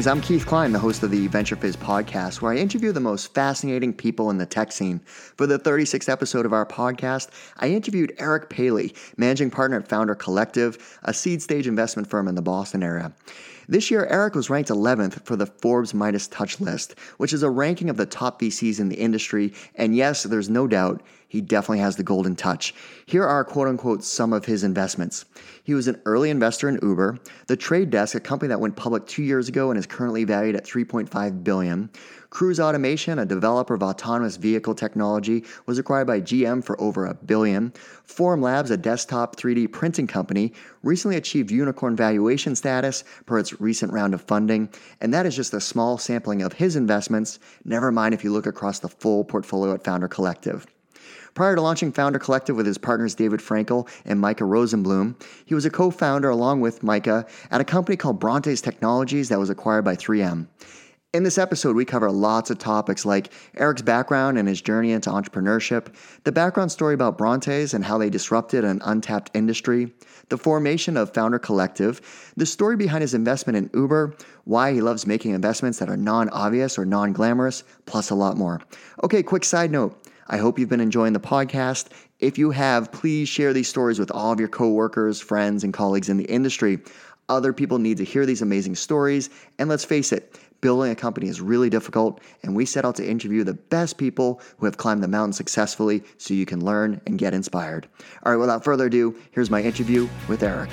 Greetings, I'm Keith Cline, the host of the Venture Fizz podcast, where I interview the most fascinating people in the tech scene. For the 36th episode of our podcast, I interviewed Eric Paley, managing partner at Founder Collective, a seed stage investment firm in the Boston area. This year, Eric was ranked 11th for the Forbes Midas Touch list, which is a ranking of the top VCs in the industry. And yes, there's no doubt he definitely has the golden touch. Here are quote unquote some of his investments. He was an early investor in Uber, The Trade Desk, a company that went public two years ago and is currently valued at 3.5 billion. Cruise Automation, a developer of autonomous vehicle technology, was acquired by GM for over a billion. Formlabs, a desktop 3D printing company, recently achieved unicorn valuation status per its recent round of funding. And that is just a small sampling of his investments, never mind if you look across the full portfolio at Founder Collective. Prior to launching Founder Collective with his partners David Frankel and Micah Rosenbloom, he was a co founder along with Micah at a company called Brontes Technologies that was acquired by 3M. In this episode, we cover lots of topics like Eric's background and his journey into entrepreneurship, the background story about Brontes and how they disrupted an untapped industry, the formation of Founder Collective, the story behind his investment in Uber, why he loves making investments that are non obvious or non glamorous, plus a lot more. Okay, quick side note. I hope you've been enjoying the podcast. If you have, please share these stories with all of your coworkers, friends, and colleagues in the industry. Other people need to hear these amazing stories. And let's face it, building a company is really difficult, and we set out to interview the best people who have climbed the mountain successfully so you can learn and get inspired. All right, without further ado, here's my interview with Eric.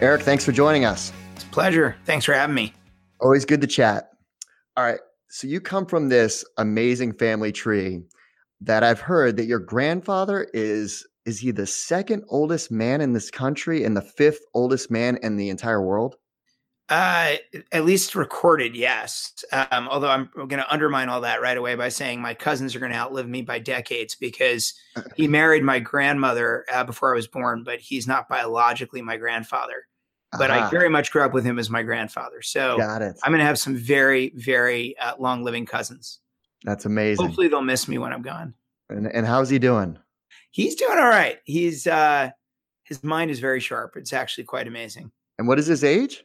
Eric, thanks for joining us. It's a pleasure. Thanks for having me. Always good to chat. All right, so you come from this amazing family tree that I've heard that your grandfather is is he the second oldest man in this country and the fifth oldest man in the entire world? Uh, at least recorded, yes. Um, although I'm going to undermine all that right away by saying my cousins are going to outlive me by decades because he married my grandmother uh, before I was born, but he's not biologically my grandfather but uh-huh. I very much grew up with him as my grandfather. So Got it. I'm going to have some very, very uh, long living cousins. That's amazing. Hopefully they'll miss me when I'm gone. And, and how's he doing? He's doing all right. He's, uh, his mind is very sharp. It's actually quite amazing. And what is his age?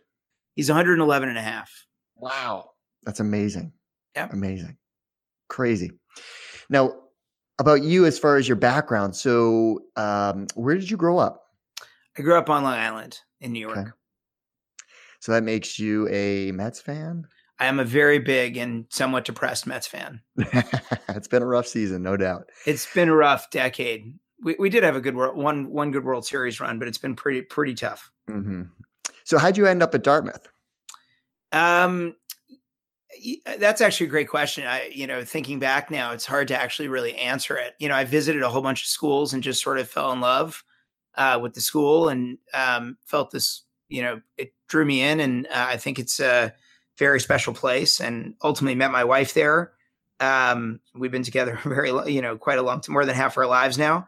He's 111 and a half. Wow. That's amazing. Yeah. Amazing. Crazy. Now, about you as far as your background. So, um, where did you grow up? I grew up on Long Island in New York. Okay. So that makes you a Mets fan? I am a very big and somewhat depressed Mets fan. it's been a rough season, no doubt. It's been a rough decade. We, we did have a good world, one one good World Series run, but it's been pretty pretty tough. Mm-hmm. So how'd you end up at Dartmouth? Um, that's actually a great question. I, you know, thinking back now, it's hard to actually really answer it. You know, I visited a whole bunch of schools and just sort of fell in love uh, with the school and um, felt this, you know, it drew me in. And uh, I think it's a very special place and ultimately met my wife there. Um, we've been together very, you know, quite a long, time more than half our lives now.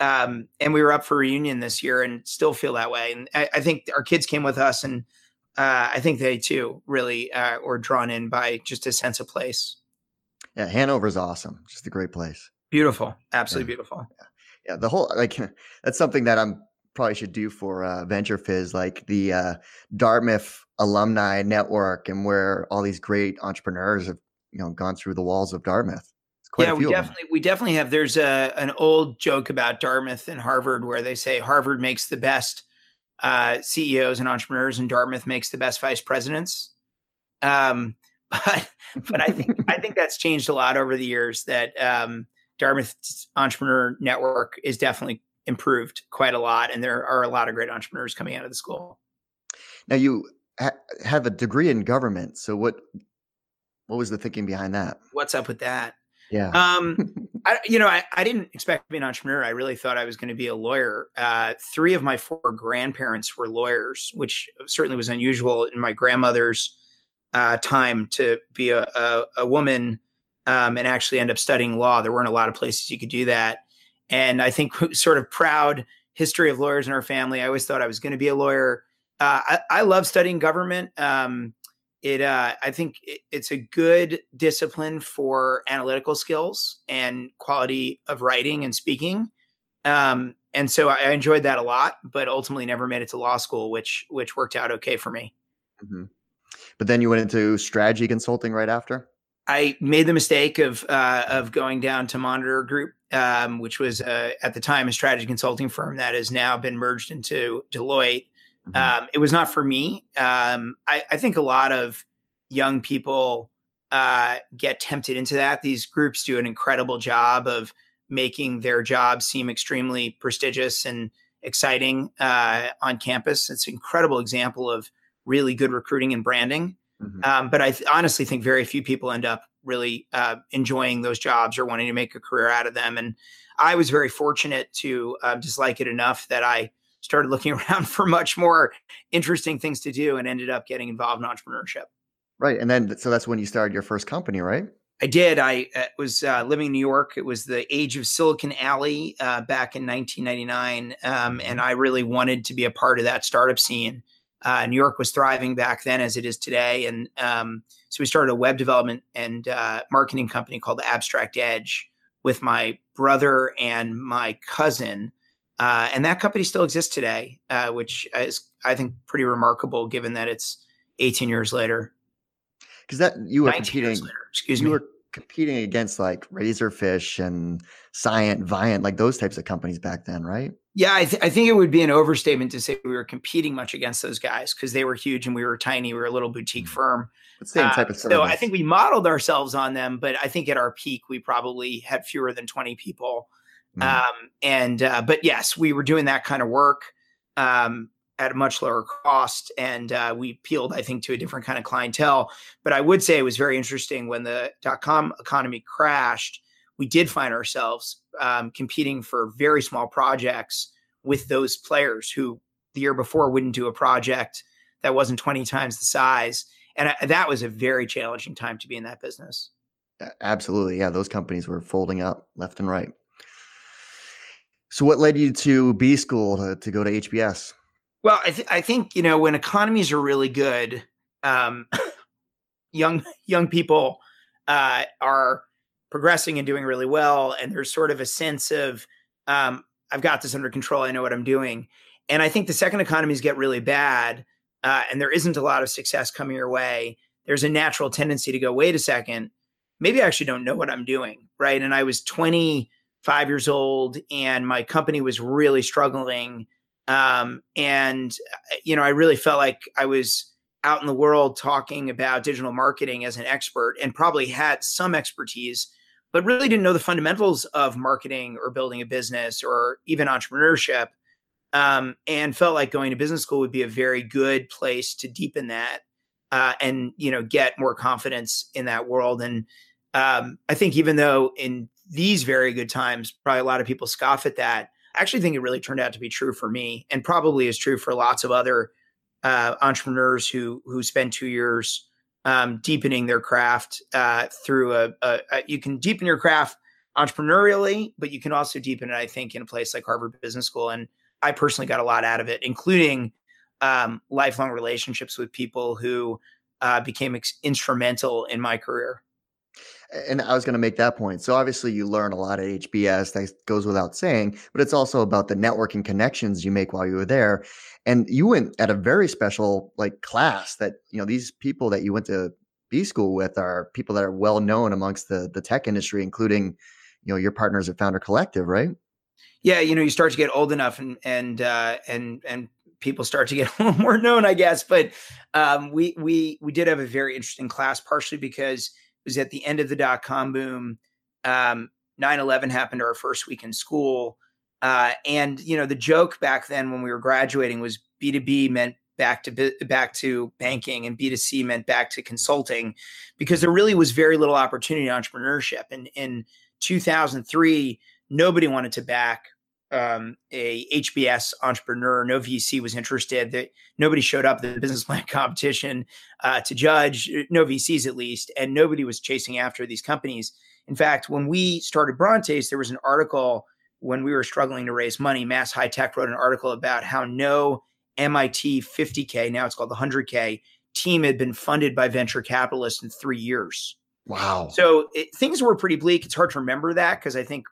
Um, and we were up for reunion this year and still feel that way. And I, I think our kids came with us and uh, I think they too really uh, were drawn in by just a sense of place. Yeah, Hanover's awesome. Just a great place. Beautiful, absolutely yeah. beautiful. Yeah yeah, the whole like that's something that I'm probably should do for uh, Venture Fizz, like the uh, Dartmouth alumni network, and where all these great entrepreneurs have you know gone through the walls of Dartmouth. yeah, we definitely we definitely have. There's a an old joke about Dartmouth and Harvard where they say Harvard makes the best uh, CEOs and entrepreneurs, and Dartmouth makes the best vice presidents. Um, but but I think I think that's changed a lot over the years. That um, Dartmouth Entrepreneur Network is definitely improved quite a lot, and there are a lot of great entrepreneurs coming out of the school. Now you ha- have a degree in government, so what? What was the thinking behind that? What's up with that? Yeah. Um, I, you know, I, I didn't expect to be an entrepreneur. I really thought I was going to be a lawyer. Uh, three of my four grandparents were lawyers, which certainly was unusual in my grandmother's uh, time to be a, a, a woman um, and actually end up studying law. There weren't a lot of places you could do that. And I think sort of proud history of lawyers in our family. I always thought I was going to be a lawyer. Uh, I, I, love studying government. Um, it, uh, I think it, it's a good discipline for analytical skills and quality of writing and speaking. Um, and so I enjoyed that a lot, but ultimately never made it to law school, which which worked out okay for me. Mm-hmm. But then you went into strategy consulting right after. I made the mistake of uh, of going down to Monitor Group, um, which was uh, at the time a strategy consulting firm that has now been merged into Deloitte. Mm-hmm. Um, it was not for me. Um, I, I, think a lot of young people uh, get tempted into that. These groups do an incredible job of making their jobs seem extremely prestigious and exciting uh, on campus. It's an incredible example of really good recruiting and branding. Mm-hmm. Um, but I th- honestly think very few people end up really uh, enjoying those jobs or wanting to make a career out of them. And I was very fortunate to uh, dislike it enough that I started looking around for much more interesting things to do and ended up getting involved in entrepreneurship. Right. And then, so that's when you started your first company, right? I did. I uh, was uh, living in New York. It was the age of Silicon Alley uh, back in 1999. Um, and I really wanted to be a part of that startup scene. Uh, New York was thriving back then as it is today. And um, so we started a web development and uh, marketing company called Abstract Edge with my brother and my cousin. Uh, and that company still exists today, which is, I think, pretty remarkable given that it's 18 years later because that you were competing. excuse you me. were competing against like Razorfish and Scient, Viant, like those types of companies back then, right? Yeah, I, th- I think it would be an overstatement to say we were competing much against those guys because they were huge and we were tiny. We were a little boutique mm. firm. same type uh, of service. So I think we modeled ourselves on them, but I think at our peak we probably had fewer than twenty people. Mm. Um, and uh, but yes, we were doing that kind of work. Um, at a much lower cost and uh, we peeled i think to a different kind of clientele. But i would say it was very interesting when the dot-com economy crashed we did find ourselves um, competing for very small projects with those players who the year before wouldn't do a project that wasn't 20 times the size and I, that was a very challenging time to be in that business. Absolutely yeah those companies were folding up left and right. So what led you to b school to, to go to hbs well, I, th- I think you know when economies are really good, um, young young people uh, are progressing and doing really well, and there's sort of a sense of um, I've got this under control. I know what I'm doing. And I think the second economies get really bad, uh, and there isn't a lot of success coming your way. There's a natural tendency to go, wait a second, maybe I actually don't know what I'm doing, right? And I was 25 years old, and my company was really struggling um, and, uh, you know, I really felt like I was out in the world talking about digital marketing as an expert and probably had some expertise, but really didn't know the fundamentals of marketing or building a business or even entrepreneurship. Um, and felt like going to business school would be a very good place to deepen that uh, and you know get more confidence in that world. And um, I think even though in these very good times, probably a lot of people scoff at that. I actually think it really turned out to be true for me, and probably is true for lots of other uh, entrepreneurs who who spend two years um, deepening their craft uh, through a, a, a, You can deepen your craft entrepreneurially, but you can also deepen it, I think, in a place like Harvard Business School. And I personally got a lot out of it, including um, lifelong relationships with people who uh, became ex- instrumental in my career and I was going to make that point. So obviously, you learn a lot at HBS. That goes without saying, but it's also about the networking connections you make while you were there. And you went at a very special like class that you know these people that you went to B school with are people that are well known amongst the the tech industry, including you know your partners at Founder Collective, right? Yeah, you know, you start to get old enough, and and uh, and and people start to get a little more known, I guess. But um, we we we did have a very interesting class, partially because was at the end of the dot com boom. Um, 9-11 happened our first week in school. Uh, and you know, the joke back then when we were graduating was B2B meant back to back to banking and B2C meant back to consulting because there really was very little opportunity in entrepreneurship. And in 2003, nobody wanted to back um, a HBS entrepreneur. No VC was interested. That nobody showed up at the business plan competition uh, to judge. No VCs at least, and nobody was chasing after these companies. In fact, when we started Brontes, there was an article when we were struggling to raise money. Mass High Tech wrote an article about how no MIT 50K, now it's called the 100K team, had been funded by venture capitalists in three years. Wow. So it, things were pretty bleak. It's hard to remember that because I think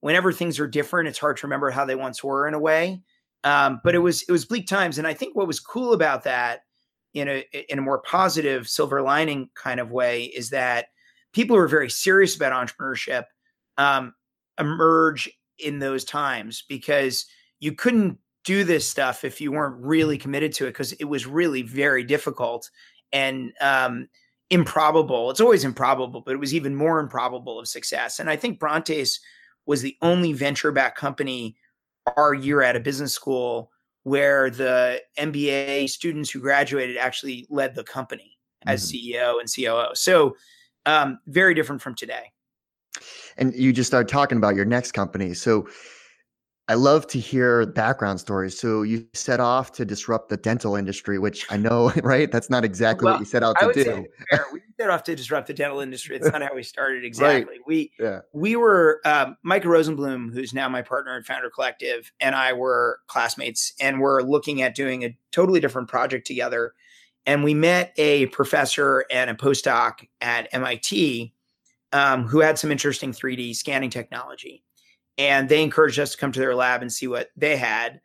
whenever things are different, it's hard to remember how they once were in a way. Um, but it was it was bleak times, and I think what was cool about that, in a in a more positive silver lining kind of way, is that people who are very serious about entrepreneurship um, emerge in those times because you couldn't do this stuff if you weren't really committed to it because it was really very difficult and um, improbable. It's always improbable, but it was even more improbable of success. And I think Brontes was the only venture backed company our year at a business school where the MBA students who graduated actually led the company as mm-hmm. CEO and COO. So um, very different from today. And you just started talking about your next company. So I love to hear background stories. So you set off to disrupt the dental industry, which I know, right? That's not exactly well, what you set out to do. we set off to disrupt the dental industry. It's not how we started exactly. Right. We yeah. we were um, Micah Rosenbloom, who's now my partner and Founder Collective, and I were classmates, and we're looking at doing a totally different project together. And we met a professor and a postdoc at MIT um, who had some interesting 3D scanning technology and they encouraged us to come to their lab and see what they had.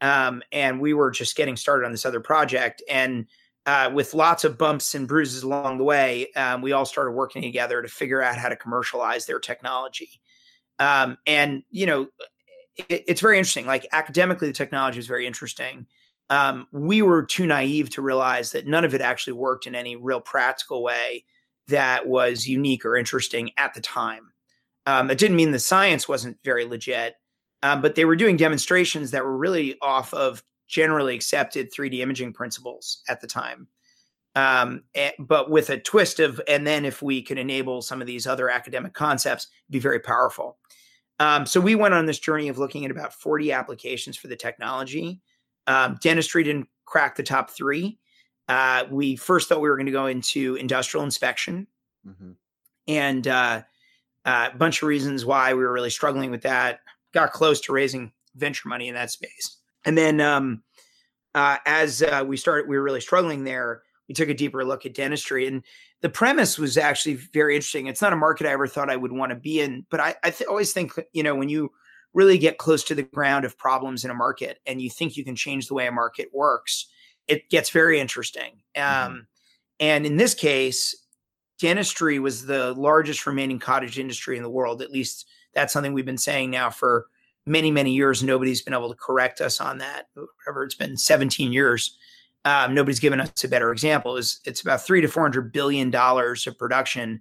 Um, and we were just getting started on this other project, and uh, with lots of bumps and bruises along the way, um, we all started working together to figure out how to commercialize their technology. Um, and you know, it, it's very interesting. Like academically, the technology is very interesting. Um, we were too naive to realize that none of it actually worked in any real practical way that was unique or interesting at the time. Um, it didn't mean the science wasn't very legit, um, but they were doing demonstrations that were really off of generally accepted 3D imaging principles at the time. Um, and, but with a twist of, and then if we could enable some of these other academic concepts, be very powerful. Um, so we went on this journey of looking at about 40 applications for the technology. Um, dentistry didn't crack the top three. Uh, we first thought we were going to go into industrial inspection. Mm-hmm. And uh, uh, a bunch of reasons why we were really struggling with that. Got close to raising venture money in that space, and then um, uh, as uh, we started, we were really struggling there. We took a deeper look at dentistry, and the premise was actually very interesting. It's not a market I ever thought I would want to be in, but I, I th- always think you know when you really get close to the ground of problems in a market and you think you can change the way a market works, it gets very interesting. Mm-hmm. Um, and in this case, dentistry was the largest remaining cottage industry in the world. At least that's something we've been saying now for many, many years. Nobody's been able to correct us on that. Whatever it's been 17 years. Um, nobody's given us a better example. Is it's about three to four hundred billion dollars of production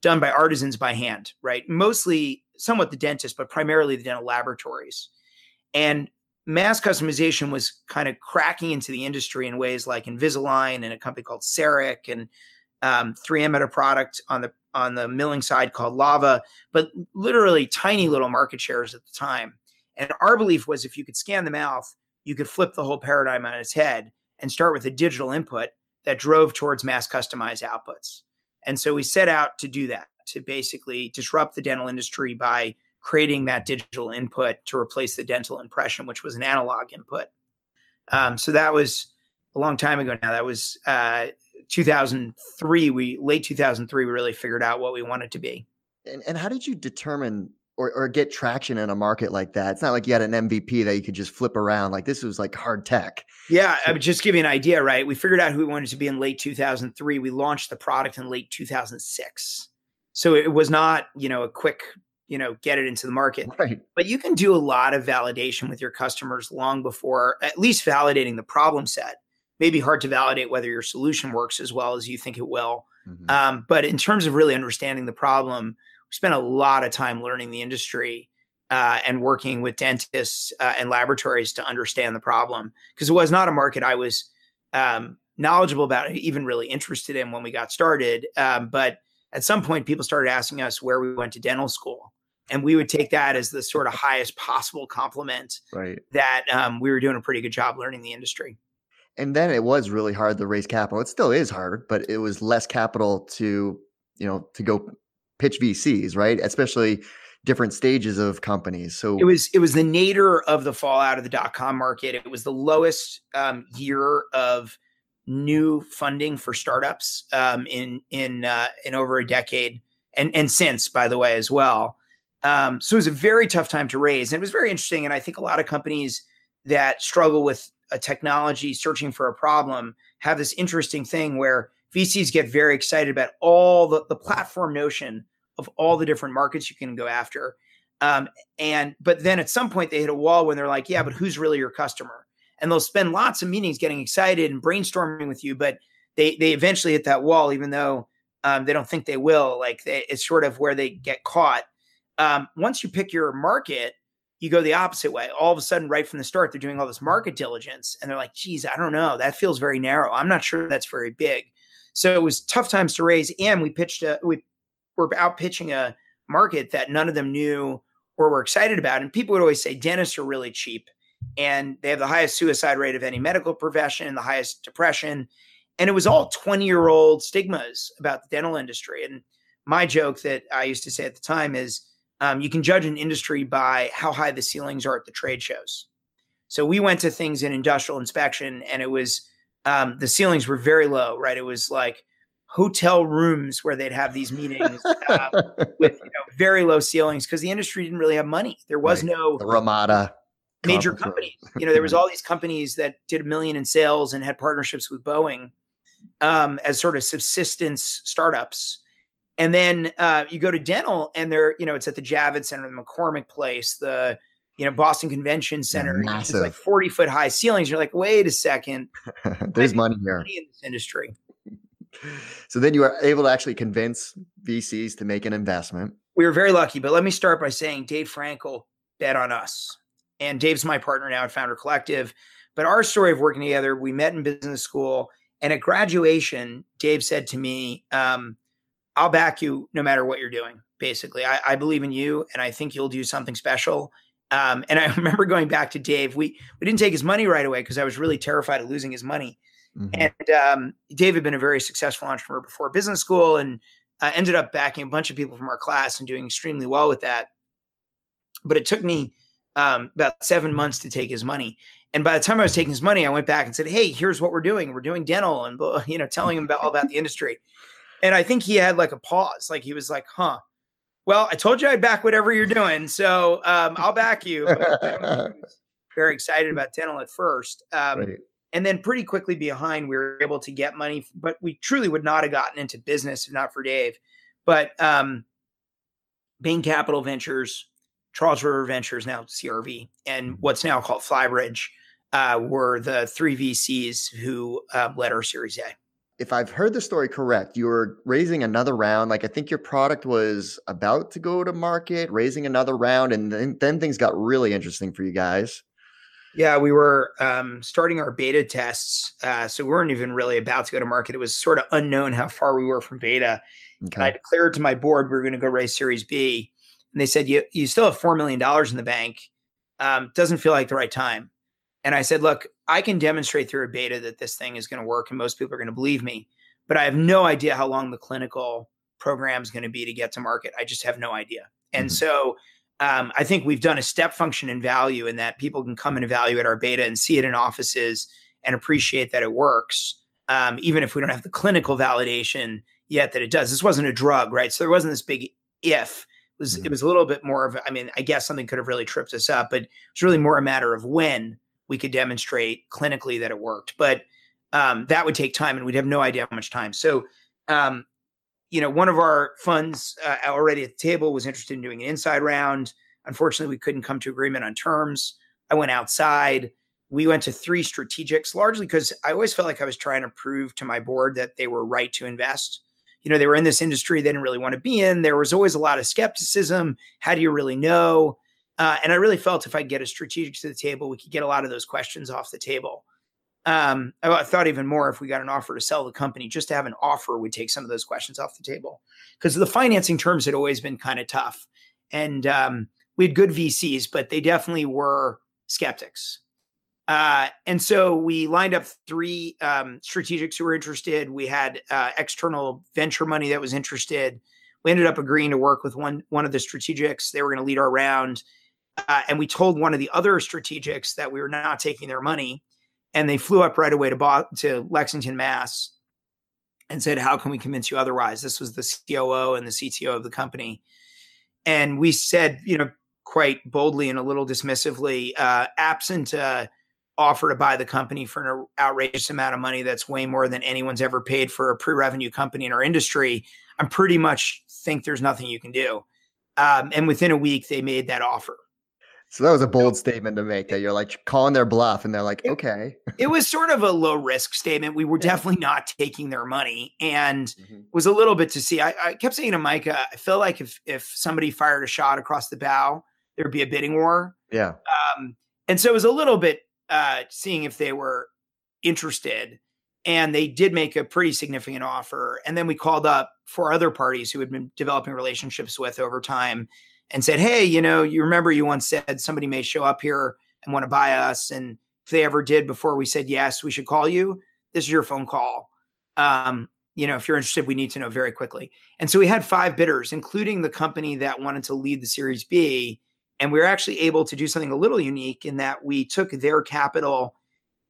done by artisans by hand, right? Mostly, somewhat the dentist, but primarily the dental laboratories. And mass customization was kind of cracking into the industry in ways like Invisalign and a company called CEREC and um, 3M had a product on the on the milling side called Lava, but literally tiny little market shares at the time. And our belief was if you could scan the mouth, you could flip the whole paradigm on its head and start with a digital input that drove towards mass customized outputs. And so we set out to do that, to basically disrupt the dental industry by creating that digital input to replace the dental impression, which was an analog input. Um, so that was a long time ago now. That was uh, 2003 we late 2003 we really figured out what we wanted to be. And, and how did you determine or, or get traction in a market like that? It's not like you had an mvp that you could just flip around like this was like hard tech. Yeah i would just give you an idea right? We figured out who we wanted to be in late 2003 we launched the product in late 2006 so it was not you know a quick you know get it into the market. Right. but you can do a lot of validation with your customers long before at least validating the problem set may be hard to validate whether your solution works as well as you think it will. Mm-hmm. Um, but in terms of really understanding the problem, we spent a lot of time learning the industry uh, and working with dentists uh, and laboratories to understand the problem because it was not a market I was um, knowledgeable about, even really interested in when we got started. Um, but at some point, people started asking us where we went to dental school. And we would take that as the sort of highest possible compliment right. that um, we were doing a pretty good job learning the industry and then it was really hard to raise capital. It still is hard, but it was less capital to, you know, to go pitch VCs, right? Especially different stages of companies. So it was it was the nadir of the fallout of the dot com market. It was the lowest um, year of new funding for startups um, in in uh, in over a decade, and and since by the way as well. Um, so it was a very tough time to raise. And it was very interesting. And I think a lot of companies that struggle with a technology searching for a problem have this interesting thing where VCs get very excited about all the, the platform notion of all the different markets you can go after. Um, and but then at some point they hit a wall when they're like, yeah, but who's really your customer? And they'll spend lots of meetings getting excited and brainstorming with you, but they they eventually hit that wall, even though um, they don't think they will. Like they, it's sort of where they get caught. Um, once you pick your market, you go the opposite way. All of a sudden, right from the start, they're doing all this market diligence, and they're like, "Geez, I don't know. That feels very narrow. I'm not sure that's very big." So it was tough times to raise, and we pitched a we were out pitching a market that none of them knew or were excited about. And people would always say dentists are really cheap, and they have the highest suicide rate of any medical profession, the highest depression, and it was all 20 year old stigmas about the dental industry. And my joke that I used to say at the time is um, you can judge an industry by how high the ceilings are at the trade shows. So we went to things in industrial inspection, and it was um, the ceilings were very low, right? It was like hotel rooms where they'd have these meetings uh, with you know, very low ceilings because the industry didn't really have money. There was right. no the Ramada major companies. you know, there was all these companies that did a million in sales and had partnerships with Boeing um, as sort of subsistence startups. And then uh, you go to dental, and they're you know it's at the Javits Center, the McCormick Place, the you know Boston Convention Center, massive, it's like forty foot high ceilings. You're like, wait a second, there's money here money in this industry. So then you are able to actually convince VCs to make an investment. We were very lucky, but let me start by saying Dave Frankel bet on us, and Dave's my partner now at Founder Collective. But our story of working together, we met in business school and at graduation, Dave said to me, um, I'll back you no matter what you're doing. Basically, I, I, believe in you and I think you'll do something special. Um, and I remember going back to Dave. We we didn't take his money right away because I was really terrified of losing his money. Mm-hmm. And um, Dave had been a very successful entrepreneur before business school, and uh, ended up backing a bunch of people from our class and doing extremely well with that. But it took me um, about seven months to take his money. And by the time I was taking his money, I went back and said, "Hey, here's what we're doing. We're doing dental," and you know, telling him about all about the industry. And I think he had like a pause, like he was like, "Huh." Well, I told you I'd back whatever you're doing, so um, I'll back you. very excited about dental at first, um, right. and then pretty quickly behind, we were able to get money, but we truly would not have gotten into business if not for Dave. But um, Bain Capital Ventures, Charles River Ventures, now CRV, and what's now called Flybridge uh, were the three VCs who uh, led our Series A. If I've heard the story correct, you were raising another round. Like I think your product was about to go to market, raising another round, and then, then things got really interesting for you guys. Yeah, we were um, starting our beta tests, uh, so we weren't even really about to go to market. It was sort of unknown how far we were from beta. Okay. I declared to my board we were going to go raise Series B, and they said, "You you still have four million dollars in the bank. Um, doesn't feel like the right time." And I said, look, I can demonstrate through a beta that this thing is going to work and most people are going to believe me, but I have no idea how long the clinical program is going to be to get to market. I just have no idea. And mm-hmm. so um, I think we've done a step function in value in that people can come and evaluate our beta and see it in offices and appreciate that it works, um, even if we don't have the clinical validation yet that it does. This wasn't a drug, right? So there wasn't this big if. It was, mm-hmm. it was a little bit more of, I mean, I guess something could have really tripped us up, but it's really more a matter of when we could demonstrate clinically that it worked. But um, that would take time, and we'd have no idea how much time. So, um, you know, one of our funds uh, already at the table was interested in doing an inside round. Unfortunately, we couldn't come to agreement on terms. I went outside. We went to three strategics, largely because I always felt like I was trying to prove to my board that they were right to invest. You know, they were in this industry they didn't really want to be in. There was always a lot of skepticism. How do you really know? Uh, and I really felt if I get a strategic to the table, we could get a lot of those questions off the table. Um, I thought even more if we got an offer to sell the company, just to have an offer would take some of those questions off the table because the financing terms had always been kind of tough. And um, we had good VCs, but they definitely were skeptics. Uh, and so we lined up three um, strategics who were interested. We had uh, external venture money that was interested. We ended up agreeing to work with one one of the strategics. They were going to lead our round uh, and we told one of the other strategics that we were not taking their money. And they flew up right away to, Bo- to Lexington, Mass, and said, How can we convince you otherwise? This was the COO and the CTO of the company. and we said, you know, quite boldly and a little dismissively, uh, absent offer to buy the company for an outrageous amount of money that's way more than anyone's ever paid for a pre-revenue company in our industry, I'm pretty much think there's nothing you can do. Um, and within a week, they made that offer. So that was a bold statement to make that you're like calling their bluff and they're like, okay. it was sort of a low risk statement. We were definitely not taking their money and mm-hmm. was a little bit to see. I, I, kept saying to Micah, I feel like if if somebody fired a shot across the bow, there'd be a bidding war. Yeah. Um, and so it was a little bit uh, seeing if they were interested. And they did make a pretty significant offer. And then we called up four other parties who had been developing relationships with over time and said, Hey, you know, you remember you once said somebody may show up here and want to buy us. And if they ever did before we said yes, we should call you. This is your phone call. Um, you know, if you're interested, we need to know very quickly. And so we had five bidders, including the company that wanted to lead the Series B. And we were actually able to do something a little unique in that we took their capital,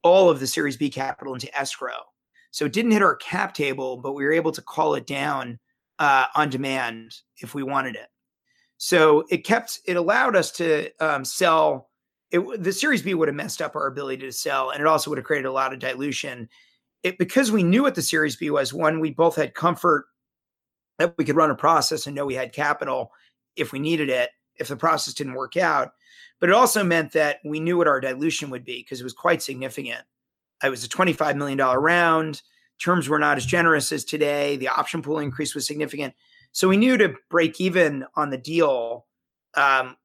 all of the Series B capital, into escrow. So it didn't hit our cap table, but we were able to call it down uh, on demand if we wanted it. So it kept it allowed us to um, sell. It, the Series B would have messed up our ability to sell, and it also would have created a lot of dilution. It because we knew what the Series B was. One, we both had comfort that we could run a process and know we had capital if we needed it. If the process didn't work out, but it also meant that we knew what our dilution would be because it was quite significant. It was a $25 million round. Terms were not as generous as today. The option pool increase was significant. So we knew to break even on the deal um,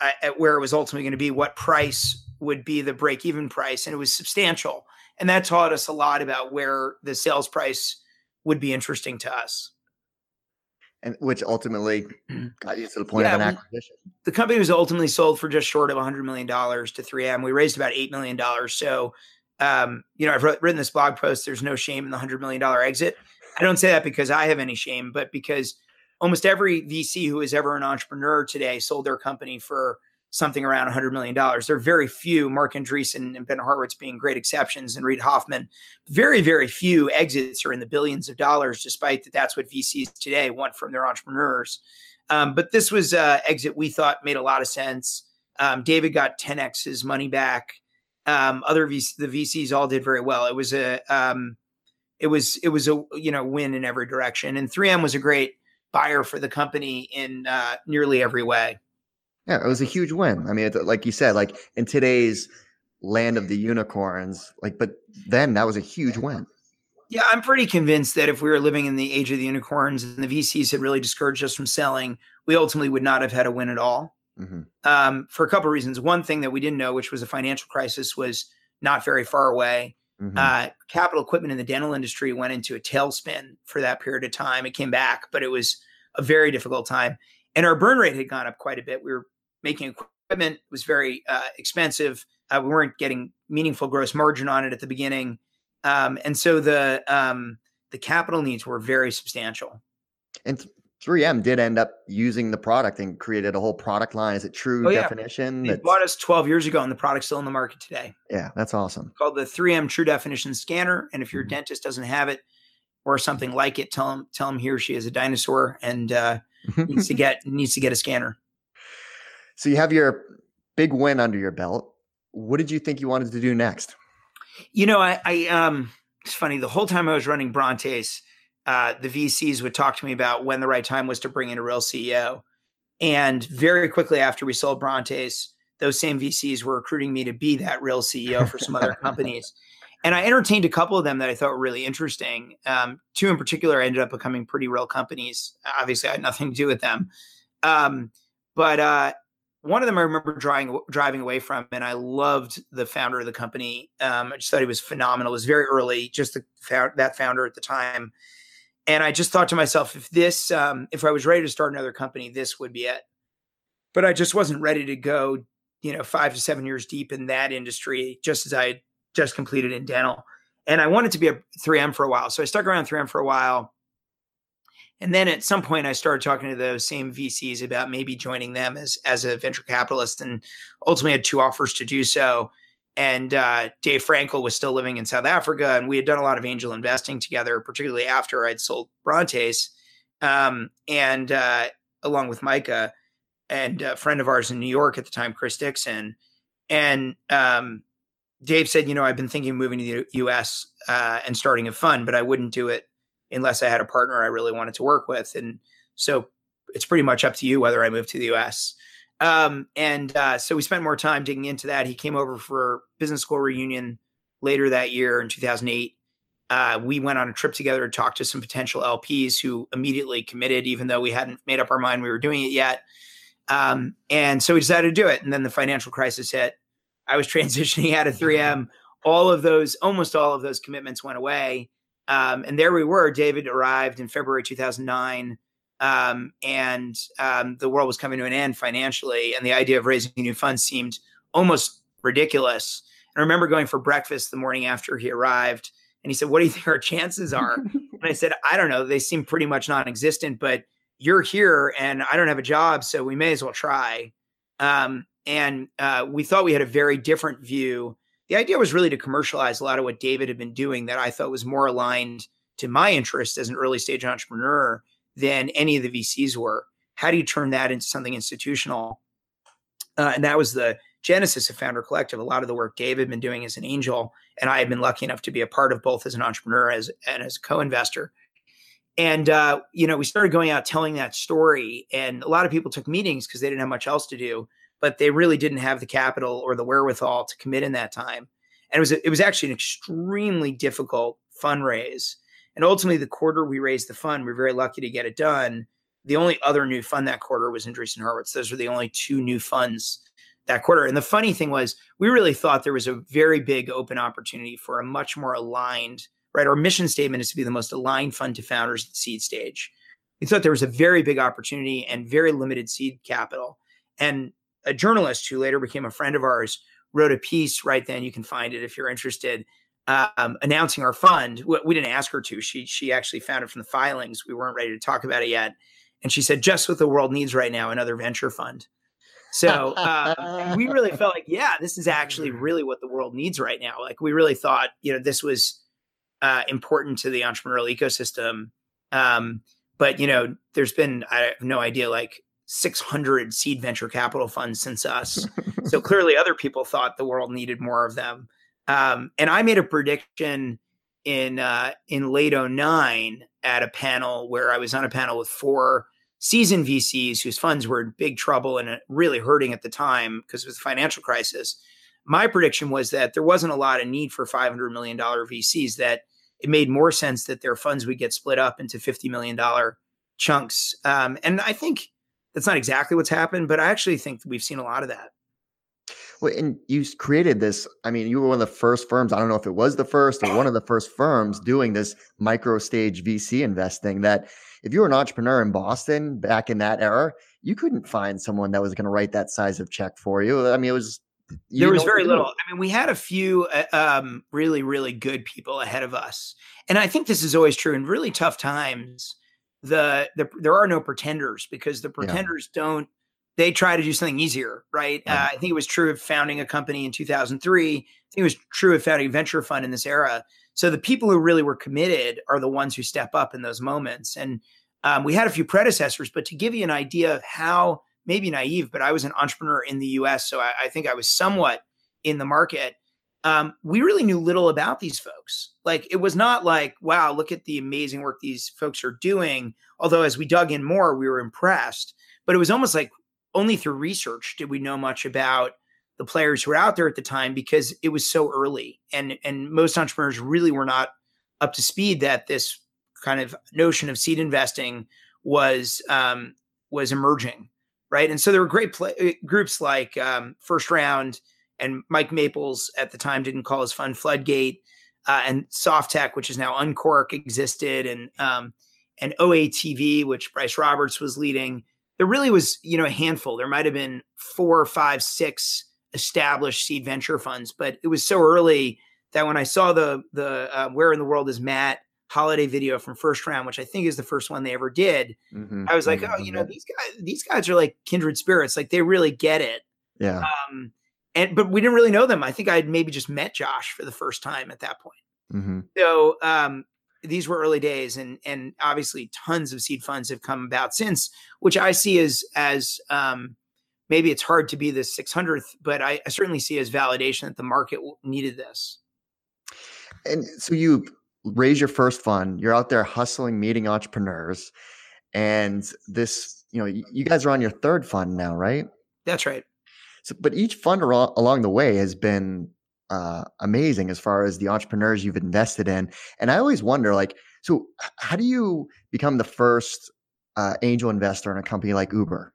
at where it was ultimately going to be, what price would be the break even price. And it was substantial. And that taught us a lot about where the sales price would be interesting to us. And which ultimately got you to the point yeah, of an acquisition. The company was ultimately sold for just short of $100 million to 3M. We raised about $8 million. So, um, you know, I've written this blog post. There's no shame in the $100 million exit. I don't say that because I have any shame, but because almost every VC who is ever an entrepreneur today sold their company for something around $100 million. There are very few, Marc Andreessen and Ben Horowitz being great exceptions, and Reid Hoffman, very, very few exits are in the billions of dollars, despite that that's what VCs today want from their entrepreneurs. Um, but this was an exit we thought made a lot of sense. Um, David got 10x his money back. Um, other VC, the VCs all did very well. It was a um, it was it was a you know win in every direction. And 3M was a great buyer for the company in uh, nearly every way. Yeah, it was a huge win. I mean, like you said, like in today's land of the unicorns, like, but then that was a huge win. Yeah, I'm pretty convinced that if we were living in the age of the unicorns and the VCs had really discouraged us from selling, we ultimately would not have had a win at all. Mm-hmm. Um, for a couple of reasons. One thing that we didn't know, which was a financial crisis, was not very far away. Mm-hmm. Uh, capital equipment in the dental industry went into a tailspin for that period of time. It came back, but it was a very difficult time. And our burn rate had gone up quite a bit. We were making equipment, it was very uh, expensive. Uh, we weren't getting meaningful gross margin on it at the beginning. Um, and so the um, the capital needs were very substantial. And 3M did end up using the product and created a whole product line. Is it true oh, yeah. definition? They bought us 12 years ago, and the product's still in the market today. Yeah, that's awesome. called the 3M True Definition Scanner. And if your mm-hmm. dentist doesn't have it or something like it, tell him tell him he or she is a dinosaur and uh, needs to get needs to get a scanner. So you have your big win under your belt. What did you think you wanted to do next? You know, I, I um, it's funny. The whole time I was running Brontes uh, the VCs would talk to me about when the right time was to bring in a real CEO. And very quickly after we sold Brontes, those same VCs were recruiting me to be that real CEO for some other companies. And I entertained a couple of them that I thought were really interesting. Um, two in particular ended up becoming pretty real companies. Obviously, I had nothing to do with them. Um, but uh, one of them I remember driving driving away from, and I loved the founder of the company. Um, I just thought he was phenomenal. It was very early, just the, that founder at the time and I just thought to myself, if this, um, if I was ready to start another company, this would be it. But I just wasn't ready to go, you know, five to seven years deep in that industry, just as I had just completed in dental. And I wanted to be a 3M for a while. So I stuck around 3M for a while. And then at some point, I started talking to those same VCs about maybe joining them as, as a venture capitalist and ultimately had two offers to do so and uh, Dave Frankel was still living in South Africa, and we had done a lot of angel investing together, particularly after I'd sold Brontes. Um, and uh, along with Micah and a friend of ours in New York at the time, Chris Dixon. And um, Dave said, you know, I've been thinking of moving to the U.S. Uh, and starting a fund, but I wouldn't do it unless I had a partner I really wanted to work with. And so it's pretty much up to you whether I move to the U.S. Um, and uh, so we spent more time digging into that. He came over for business school reunion later that year in 2008. Uh, we went on a trip together to talk to some potential LPs who immediately committed, even though we hadn't made up our mind we were doing it yet. Um, and so we decided to do it. And then the financial crisis hit. I was transitioning out of 3M. All of those, almost all of those commitments went away. Um, and there we were. David arrived in February 2009 um, and um, the world was coming to an end financially, and the idea of raising new funds seemed almost ridiculous. And I remember going for breakfast the morning after he arrived, and he said, "What do you think our chances are?" and I said, "I don't know. They seem pretty much non-existent, but you're here, and I don't have a job, so we may as well try." Um, and uh, we thought we had a very different view. The idea was really to commercialize a lot of what David had been doing that I thought was more aligned to my interest as an early stage entrepreneur than any of the VCs were. How do you turn that into something institutional? Uh, and that was the genesis of Founder Collective. A lot of the work Dave had been doing as an angel, and I had been lucky enough to be a part of both as an entrepreneur as and as a co-investor. And uh, you know, we started going out telling that story, and a lot of people took meetings because they didn't have much else to do, but they really didn't have the capital or the wherewithal to commit in that time. And it was it was actually an extremely difficult fundraise and ultimately, the quarter we raised the fund, we are very lucky to get it done. The only other new fund that quarter was Andreessen Horowitz. Those were the only two new funds that quarter. And the funny thing was, we really thought there was a very big open opportunity for a much more aligned, right? Our mission statement is to be the most aligned fund to founders at the seed stage. We thought there was a very big opportunity and very limited seed capital. And a journalist who later became a friend of ours wrote a piece right then. You can find it if you're interested um, announcing our fund. We didn't ask her to. She she actually found it from the filings. We weren't ready to talk about it yet, and she said, "Just what the world needs right now: another venture fund." So uh, we really felt like, yeah, this is actually really what the world needs right now. Like we really thought, you know, this was uh, important to the entrepreneurial ecosystem. Um, but you know, there's been I have no idea like 600 seed venture capital funds since us. so clearly, other people thought the world needed more of them. Um, and I made a prediction in uh, in late 09 at a panel where I was on a panel with four seasoned VCs whose funds were in big trouble and uh, really hurting at the time because it was a financial crisis. My prediction was that there wasn't a lot of need for $500 million VCs, that it made more sense that their funds would get split up into $50 million chunks. Um, and I think that's not exactly what's happened, but I actually think we've seen a lot of that. Well, and you created this. I mean, you were one of the first firms. I don't know if it was the first or one of the first firms doing this micro stage VC investing. That if you were an entrepreneur in Boston back in that era, you couldn't find someone that was going to write that size of check for you. I mean, it was there was very little. I mean, we had a few uh, um, really, really good people ahead of us, and I think this is always true in really tough times. The, the there are no pretenders because the pretenders yeah. don't they try to do something easier, right? Uh, I think it was true of founding a company in 2003. I think it was true of founding a venture fund in this era. So the people who really were committed are the ones who step up in those moments. And um, we had a few predecessors, but to give you an idea of how maybe naive, but I was an entrepreneur in the US, so I, I think I was somewhat in the market. Um, we really knew little about these folks. Like it was not like, wow, look at the amazing work these folks are doing. Although as we dug in more, we were impressed. But it was almost like only through research did we know much about the players who were out there at the time because it was so early. And and most entrepreneurs really were not up to speed that this kind of notion of seed investing was um, was emerging right? And so there were great play- uh, groups like um, first round and mike maples at the time didn't call his fund floodgate uh, and Tech, which is now uncork existed. And um, and oatv which bryce roberts was leading there really was, you know, a handful. There might have been four, five, six established seed venture funds, but it was so early that when I saw the the uh, "Where in the World is Matt" holiday video from First Round, which I think is the first one they ever did, mm-hmm. I was like, mm-hmm. oh, you know, these guys, these guys are like kindred spirits. Like they really get it. Yeah. Um, and but we didn't really know them. I think I had maybe just met Josh for the first time at that point. Mm-hmm. So um, these were early days, and and obviously tons of seed funds have come about since, which I see as as um, maybe it's hard to be the 600th, but I, I certainly see as validation that the market needed this. And so you raise your first fund, you're out there hustling, meeting entrepreneurs, and this, you know, you guys are on your third fund now, right? That's right. So, but each fund along the way has been uh, amazing as far as the entrepreneurs you've invested in. And I always wonder, like, so how do you become the first uh, angel investor in a company like Uber?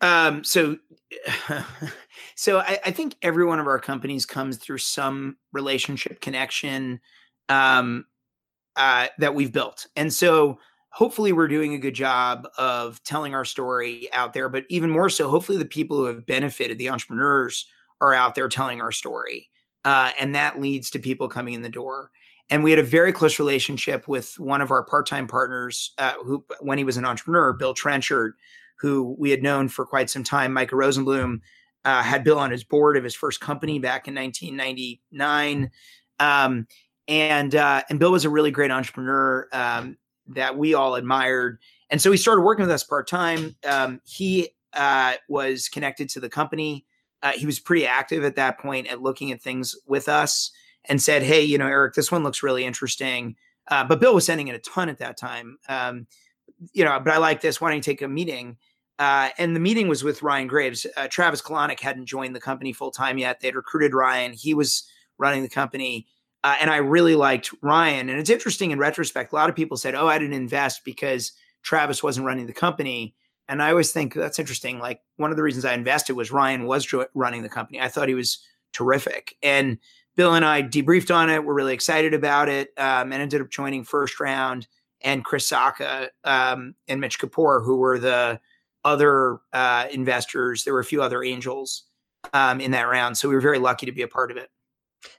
Um, so, so I, I, think every one of our companies comes through some relationship connection um, uh, that we've built, and so hopefully we're doing a good job of telling our story out there. But even more so, hopefully the people who have benefited, the entrepreneurs, are out there telling our story, uh, and that leads to people coming in the door. And we had a very close relationship with one of our part-time partners, uh, who, when he was an entrepreneur, Bill Trenchard, who we had known for quite some time. Micah Rosenbloom uh, had Bill on his board of his first company back in 1999, um, and uh, and Bill was a really great entrepreneur um, that we all admired. And so he started working with us part time. Um, he uh, was connected to the company. Uh, he was pretty active at that point at looking at things with us and said, "Hey, you know, Eric, this one looks really interesting." Uh, but Bill was sending in a ton at that time. Um, you know, but I like this. Why don't you take a meeting? Uh, and the meeting was with Ryan Graves. Uh, Travis Kalanick hadn't joined the company full time yet. They'd recruited Ryan. He was running the company. Uh, and I really liked Ryan. And it's interesting in retrospect, a lot of people said, Oh, I didn't invest because Travis wasn't running the company. And I always think that's interesting. Like one of the reasons I invested was Ryan was running the company. I thought he was terrific. And Bill and I debriefed on it. We're really excited about it um, and ended up joining first round. And Chris Sacca um, and Mitch Kapor, who were the other uh, investors. There were a few other angels um, in that round, so we were very lucky to be a part of it.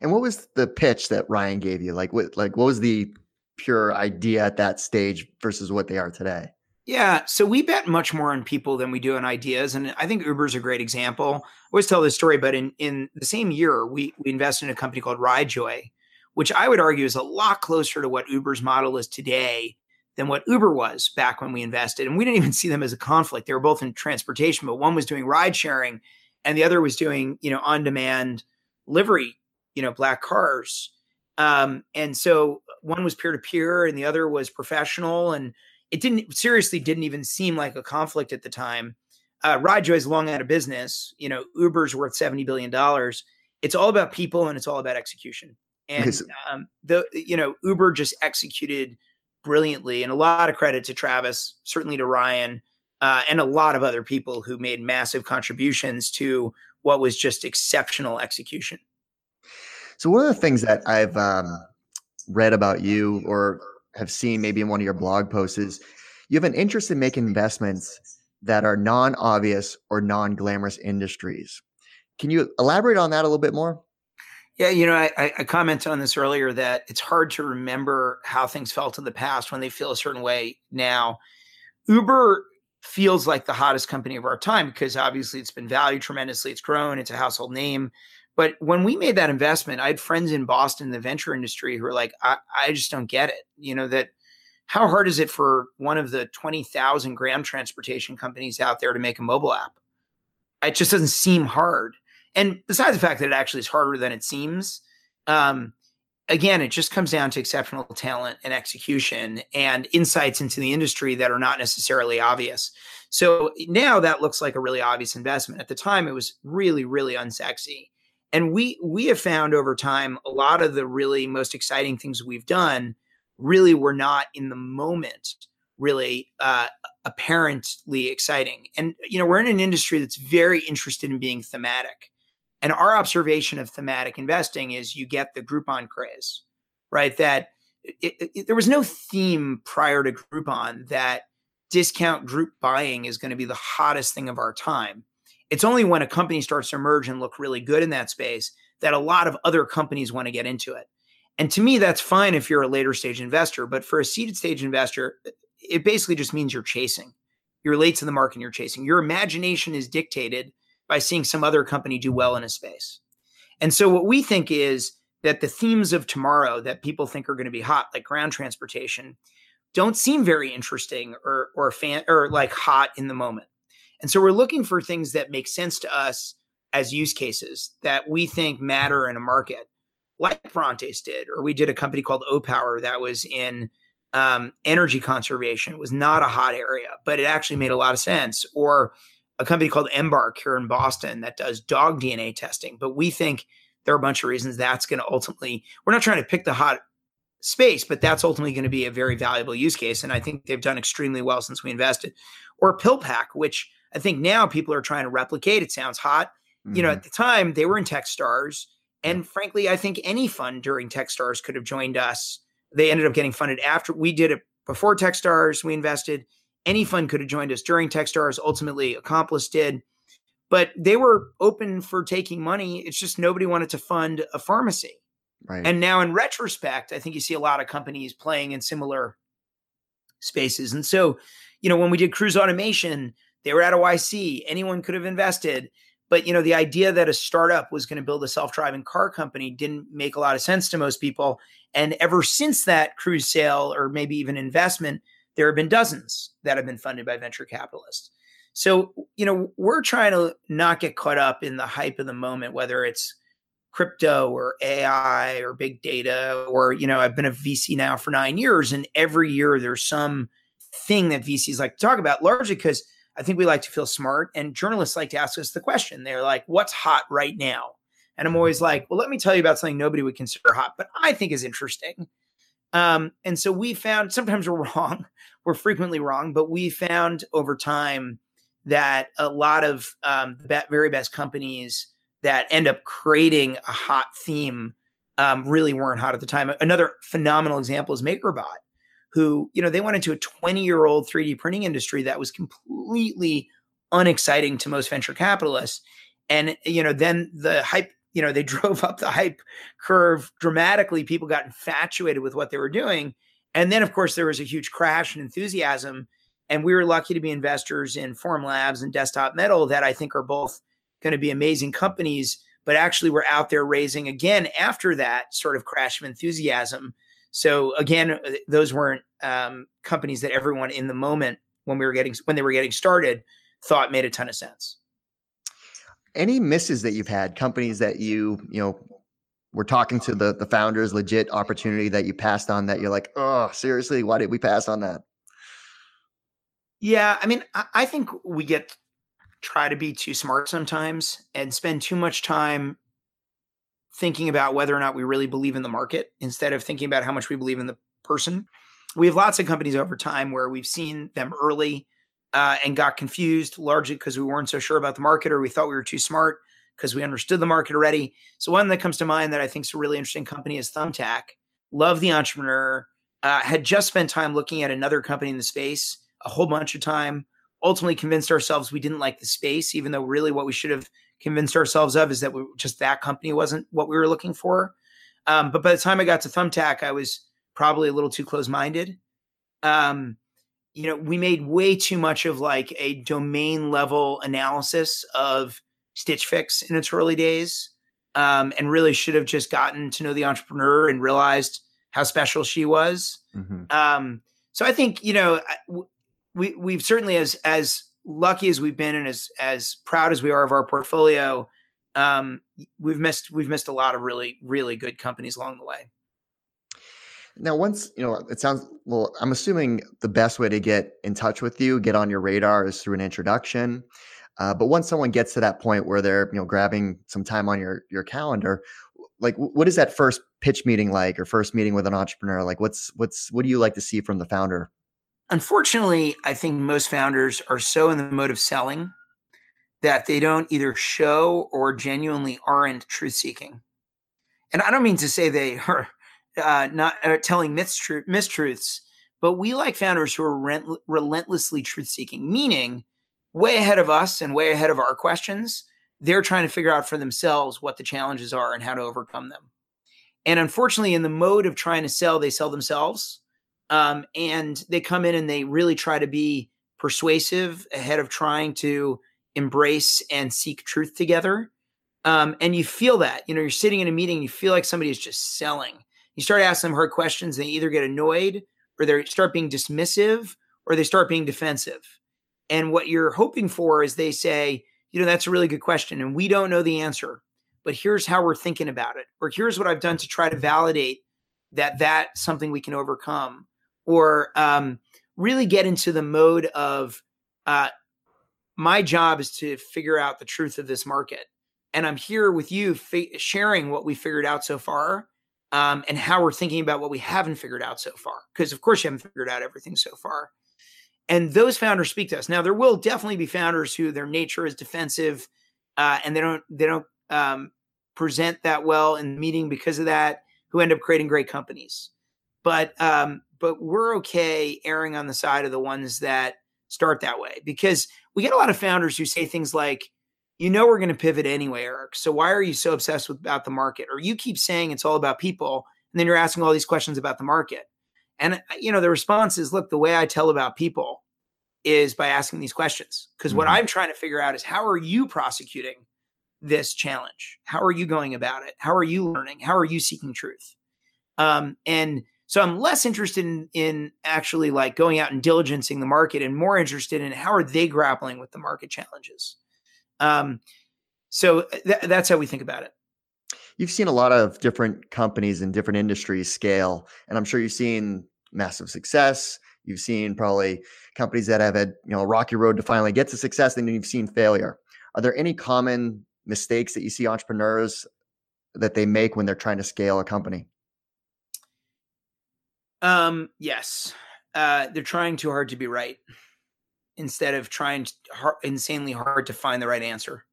And what was the pitch that Ryan gave you? Like, what like what was the pure idea at that stage versus what they are today? Yeah, so we bet much more on people than we do on ideas, and I think Uber's a great example. I always tell this story, but in in the same year, we we invested in a company called RideJoy, which I would argue is a lot closer to what Uber's model is today than what Uber was back when we invested. And we didn't even see them as a conflict. They were both in transportation, but one was doing ride sharing and the other was doing, you know, on demand livery, you know, black cars. Um, and so one was peer to peer and the other was professional. And it didn't seriously didn't even seem like a conflict at the time. Uh, RideJoy is long out of business. You know, Uber's worth $70 billion. It's all about people and it's all about execution. And um, the, you know, Uber just executed brilliantly. And a lot of credit to Travis, certainly to Ryan, uh, and a lot of other people who made massive contributions to what was just exceptional execution. So, one of the things that I've um, read about you or have seen maybe in one of your blog posts is you have an interest in making investments that are non obvious or non glamorous industries. Can you elaborate on that a little bit more? Yeah, you know, I, I commented on this earlier that it's hard to remember how things felt in the past when they feel a certain way now. Uber feels like the hottest company of our time because obviously it's been valued tremendously, it's grown, it's a household name. But when we made that investment, I had friends in Boston in the venture industry who were like, I, I just don't get it. You know, that how hard is it for one of the 20,000 gram transportation companies out there to make a mobile app? It just doesn't seem hard. And besides the fact that it actually is harder than it seems, um, again, it just comes down to exceptional talent and execution and insights into the industry that are not necessarily obvious. So now that looks like a really obvious investment. At the time, it was really, really unsexy. And we we have found over time a lot of the really most exciting things we've done really were not in the moment really uh, apparently exciting. And you know we're in an industry that's very interested in being thematic. And our observation of thematic investing is you get the Groupon craze, right? That it, it, there was no theme prior to Groupon that discount group buying is going to be the hottest thing of our time. It's only when a company starts to emerge and look really good in that space that a lot of other companies want to get into it. And to me, that's fine if you're a later stage investor. But for a seeded stage investor, it basically just means you're chasing. You're late to the market and you're chasing. Your imagination is dictated by seeing some other company do well in a space. And so what we think is that the themes of tomorrow that people think are going to be hot, like ground transportation, don't seem very interesting or or fan or like hot in the moment. And so we're looking for things that make sense to us as use cases that we think matter in a market, like Brontes did, or we did a company called Opower that was in um, energy conservation. It was not a hot area, but it actually made a lot of sense. Or a company called Embark here in Boston that does dog DNA testing. But we think there are a bunch of reasons that's going to ultimately, we're not trying to pick the hot space, but that's ultimately going to be a very valuable use case. And I think they've done extremely well since we invested. Or PillPack, which I think now people are trying to replicate. It sounds hot. Mm-hmm. You know, at mm-hmm. the time they were in Techstars. And frankly, I think any fund during Techstars could have joined us. They ended up getting funded after we did it before Techstars. We invested. Any fund could have joined us during Techstars. Ultimately, Accomplice did. But they were open for taking money. It's just nobody wanted to fund a pharmacy. Right. And now, in retrospect, I think you see a lot of companies playing in similar spaces. And so, you know, when we did Cruise Automation, they were at a YC. Anyone could have invested. But you know, the idea that a startup was going to build a self-driving car company didn't make a lot of sense to most people. And ever since that cruise sale, or maybe even investment, there have been dozens that have been funded by venture capitalists. So, you know, we're trying to not get caught up in the hype of the moment, whether it's crypto or AI or big data, or, you know, I've been a VC now for nine years, and every year there's some thing that VCs like to talk about, largely because I think we like to feel smart, and journalists like to ask us the question. They're like, "What's hot right now?" And I'm always like, "Well, let me tell you about something nobody would consider hot, but I think is interesting." Um, and so we found sometimes we're wrong, we're frequently wrong, but we found over time that a lot of um, the very best companies that end up creating a hot theme um, really weren't hot at the time. Another phenomenal example is MakerBot who, you know, they went into a 20 year old 3D printing industry that was completely unexciting to most venture capitalists. And, you know, then the hype, you know, they drove up the hype curve dramatically. People got infatuated with what they were doing. And then, of course, there was a huge crash in enthusiasm. And we were lucky to be investors in Formlabs and Desktop Metal that I think are both going to be amazing companies, but actually we're out there raising again after that sort of crash of enthusiasm so again, uh, those weren't um, companies that everyone in the moment when we were getting when they were getting started thought made a ton of sense. Any misses that you've had, companies that you you know were talking to the the founders, legit opportunity that you passed on that you're like, oh, seriously, why did we pass on that? Yeah, I mean, I, I think we get try to be too smart sometimes and spend too much time thinking about whether or not we really believe in the market instead of thinking about how much we believe in the person. We have lots of companies over time where we've seen them early uh, and got confused largely because we weren't so sure about the market or we thought we were too smart because we understood the market already. So one that comes to mind that I think is a really interesting company is Thumbtack. Love the entrepreneur. Uh, had just spent time looking at another company in the space, a whole bunch of time. Ultimately, convinced ourselves we didn't like the space, even though really what we should have convinced ourselves of is that we, just that company wasn't what we were looking for. Um, but by the time I got to Thumbtack, I was probably a little too close minded. Um, you know, we made way too much of like a domain level analysis of Stitch Fix in its early days, um, and really should have just gotten to know the entrepreneur and realized how special she was. Mm-hmm. Um, so I think you know we we've certainly as as lucky as we've been and as as proud as we are of our portfolio, um, we've missed we've missed a lot of really really good companies along the way. Now, once you know, it sounds well. I'm assuming the best way to get in touch with you, get on your radar, is through an introduction. Uh, but once someone gets to that point where they're you know grabbing some time on your your calendar, like what is that first pitch meeting like, or first meeting with an entrepreneur? Like, what's what's what do you like to see from the founder Unfortunately, I think most founders are so in the mode of selling that they don't either show or genuinely aren't truth seeking. And I don't mean to say they are uh, not uh, telling mistruths, mistruths, but we like founders who are rent- relentlessly truth seeking, meaning way ahead of us and way ahead of our questions. They're trying to figure out for themselves what the challenges are and how to overcome them. And unfortunately, in the mode of trying to sell, they sell themselves um, and they come in and they really try to be persuasive ahead of trying to embrace and seek truth together. Um, and you feel that, you know, you're sitting in a meeting, and you feel like somebody is just selling. You start asking them hard questions, they either get annoyed or they start being dismissive or they start being defensive. And what you're hoping for is they say, you know, that's a really good question. And we don't know the answer, but here's how we're thinking about it. Or here's what I've done to try to validate that that's something we can overcome. Or um, really get into the mode of uh, my job is to figure out the truth of this market. And I'm here with you sharing what we figured out so far um, and how we're thinking about what we haven't figured out so far. Because, of course, you haven't figured out everything so far. And those founders speak to us. Now, there will definitely be founders who their nature is defensive uh, and they don't they don't um, present that well in the meeting because of that, who end up creating great companies. But um, but we're okay erring on the side of the ones that start that way because we get a lot of founders who say things like, you know, we're going to pivot anyway, Eric. So why are you so obsessed with about the market? Or you keep saying it's all about people, and then you're asking all these questions about the market. And uh, you know, the response is, look, the way I tell about people is by asking these questions. Because mm-hmm. what I'm trying to figure out is how are you prosecuting this challenge? How are you going about it? How are you learning? How are you seeking truth? Um, and so I'm less interested in, in actually like going out and diligencing the market and more interested in how are they grappling with the market challenges. Um, so uh, th- that's how we think about it. You've seen a lot of different companies in different industries scale, and I'm sure you've seen massive success. You've seen probably companies that have had you know a rocky road to finally get to success, and then you've seen failure. Are there any common mistakes that you see entrepreneurs that they make when they're trying to scale a company? Um, yes. Uh, they're trying too hard to be right instead of trying hard, insanely hard to find the right answer.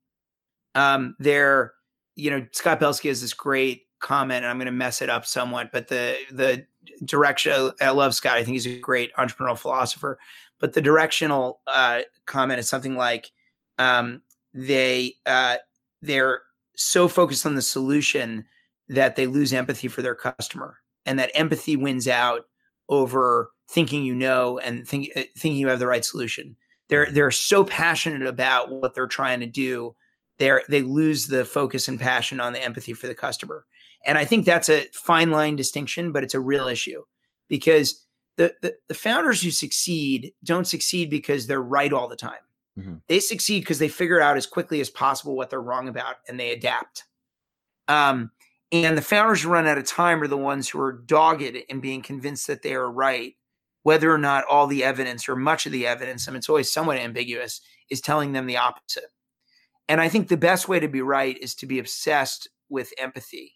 Um, they're, you know, Scott Belsky has this great comment, and I'm going to mess it up somewhat, but the the direction I love Scott. I think he's a great entrepreneurial philosopher. But the directional uh, comment is something like um, they uh, they're so focused on the solution that they lose empathy for their customer, and that empathy wins out over thinking you know and think, uh, thinking you have the right solution. They're they're so passionate about what they're trying to do. They're they lose the focus and passion on the empathy for the customer. And I think that's a fine line distinction, but it's a real issue because the, the, the founders who succeed don't succeed because they're right all the time. Mm-hmm. They succeed because they figure out as quickly as possible what they're wrong about and they adapt. Um, and the founders who run out of time are the ones who are dogged in being convinced that they are right, whether or not all the evidence or much of the evidence, mean, it's always somewhat ambiguous, is telling them the opposite. And I think the best way to be right is to be obsessed with empathy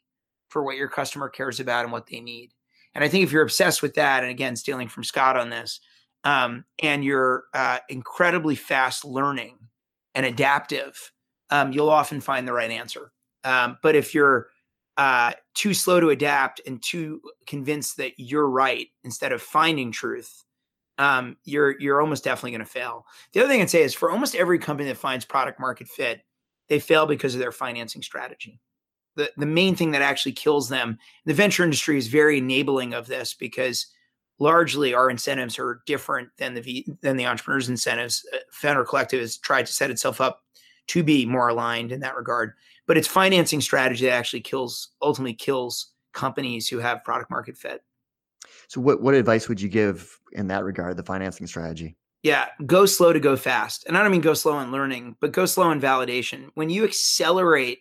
for what your customer cares about and what they need. And I think if you're obsessed with that, and again, stealing from Scott on this, um, and you're uh, incredibly fast learning and adaptive, um, you'll often find the right answer. Um, but if you're uh, too slow to adapt and too convinced that you're right instead of finding truth, um, you're you're almost definitely going to fail. The other thing I'd say is for almost every company that finds product market fit, they fail because of their financing strategy the, the main thing that actually kills them. The venture industry is very enabling of this because largely our incentives are different than the than the entrepreneurs' incentives. Uh, Founder Collective has tried to set itself up to be more aligned in that regard, but it's financing strategy that actually kills ultimately kills companies who have product market fit. So, what what advice would you give in that regard? The financing strategy. Yeah, go slow to go fast, and I don't mean go slow in learning, but go slow in validation. When you accelerate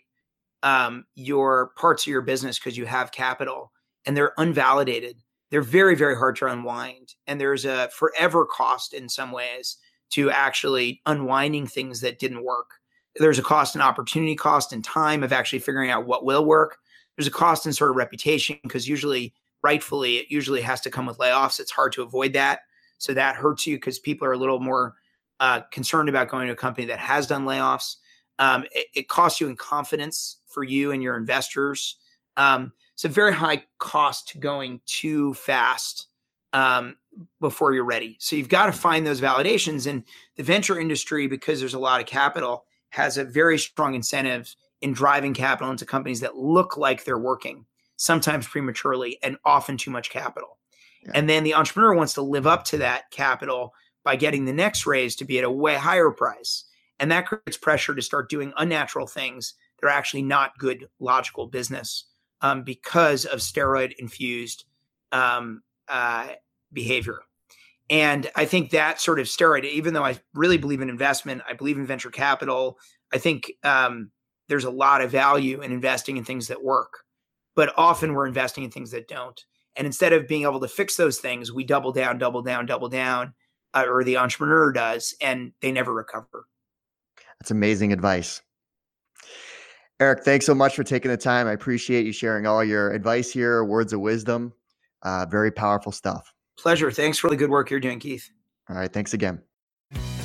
um, your parts of your business because you have capital and they're unvalidated. They're very, very hard to unwind. And there's a forever cost in some ways to actually unwinding things that didn't work. There's a cost and opportunity cost and time of actually figuring out what will work. There's a cost in sort of reputation because usually, rightfully, it usually has to come with layoffs. It's hard to avoid that. So that hurts you because people are a little more uh, concerned about going to a company that has done layoffs. Um, it, it, costs you in confidence for you and your investors. Um, it's a very high cost to going too fast um, before you're ready. So you've got to find those validations. And the venture industry, because there's a lot of capital, has a very strong incentive in driving capital into companies that look like they're working, sometimes prematurely and often too much capital. Yeah. And then the entrepreneur wants to live up to that capital by getting the next raise to be at a way higher price. And that creates pressure to start doing unnatural things that are actually not good logical business um, because of steroid infused um, uh, behavior. And I think that sort of steroid, even though I really believe in investment, I believe in venture capital, I think um, there's a lot of value in investing in things that work. But often we're investing in things that don't. And instead of being able to fix those things, we double down, double down, double down, uh, or the entrepreneur does, and they never recover. That's amazing advice. Eric, thanks so much for taking the time. I appreciate you sharing all your advice here, words of wisdom. Uh, very powerful stuff. Pleasure. Thanks for the good work you're doing, Keith. All right. Thanks again.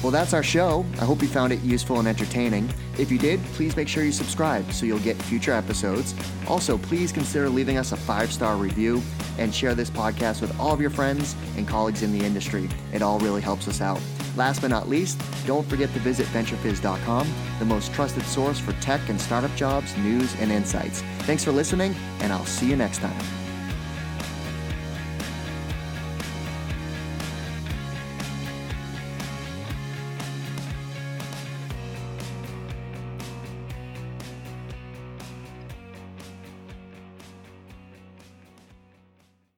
Well, that's our show. I hope you found it useful and entertaining. If you did, please make sure you subscribe so you'll get future episodes. Also, please consider leaving us a five star review and share this podcast with all of your friends and colleagues in the industry. It all really helps us out. Last but not least, don't forget to visit VentureFizz.com, the most trusted source for tech and startup jobs, news, and insights. Thanks for listening, and I'll see you next time.